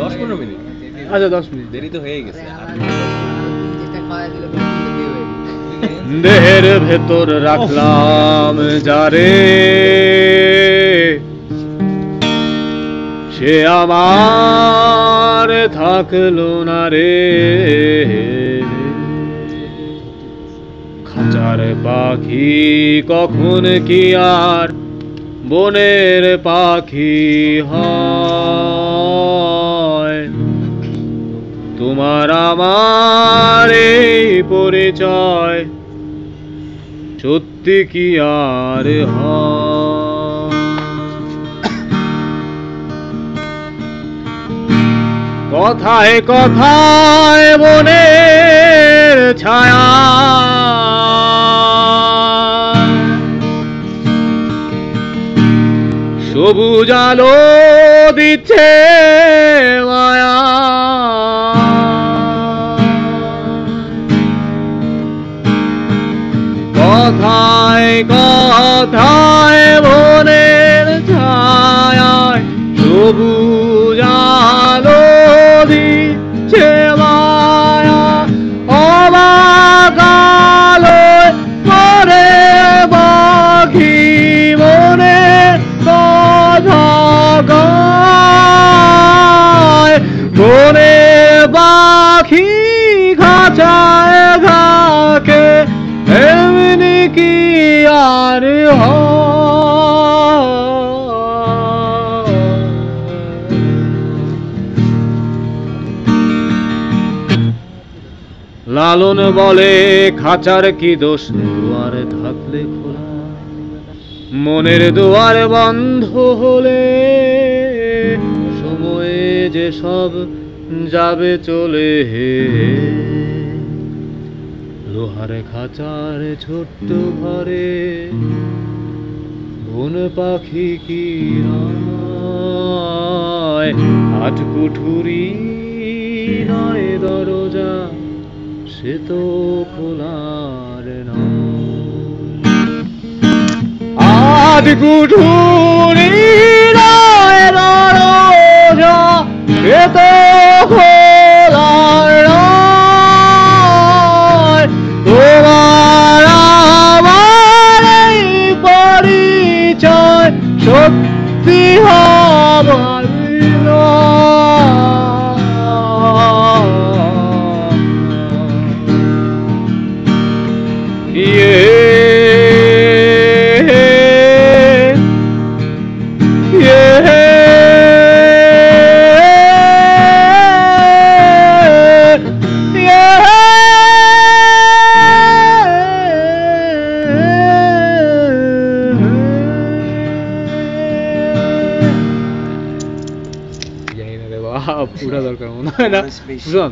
দশ পনেরো মিনিট। আচ্ছা দশ মিনিট। দেরি তো হয়ে গেছে। দেহের ভেতর রাখলাম যারে। সে আমার থাকল না রে। খাঁচার পাখি কখন কি আর বনের পাখি হয়? তোমার আমার এই পরিচয়, সত্যি কি আর? কথায় কথায় বনের ছায়া সবুজ আলো দিচ্ছে মায়া কথায় কথায় বনের ছায়ায় সবুজ আলো দিচ্ছে মায়া। অবাক আলোয় পাখি মনে কথা গায়। মনে আর লালন বলে খাঁচার কি দোষ দুয়ারে থাকলে খোলা মনের দুয়ার বন্ধ হলে সময়ে যে সব যাবে চলে হে লোহার খাঁচার ছোট্ট ঘরে, বন পাখি কি আট কুঠুরি নয় দরজা, সে তো খোলার আজ কুঠুরি নয় দরজা, সে তো পরিচয় সত্যি হবার ইয়ে পুরা দরকার মনে হয় না বুঝলাম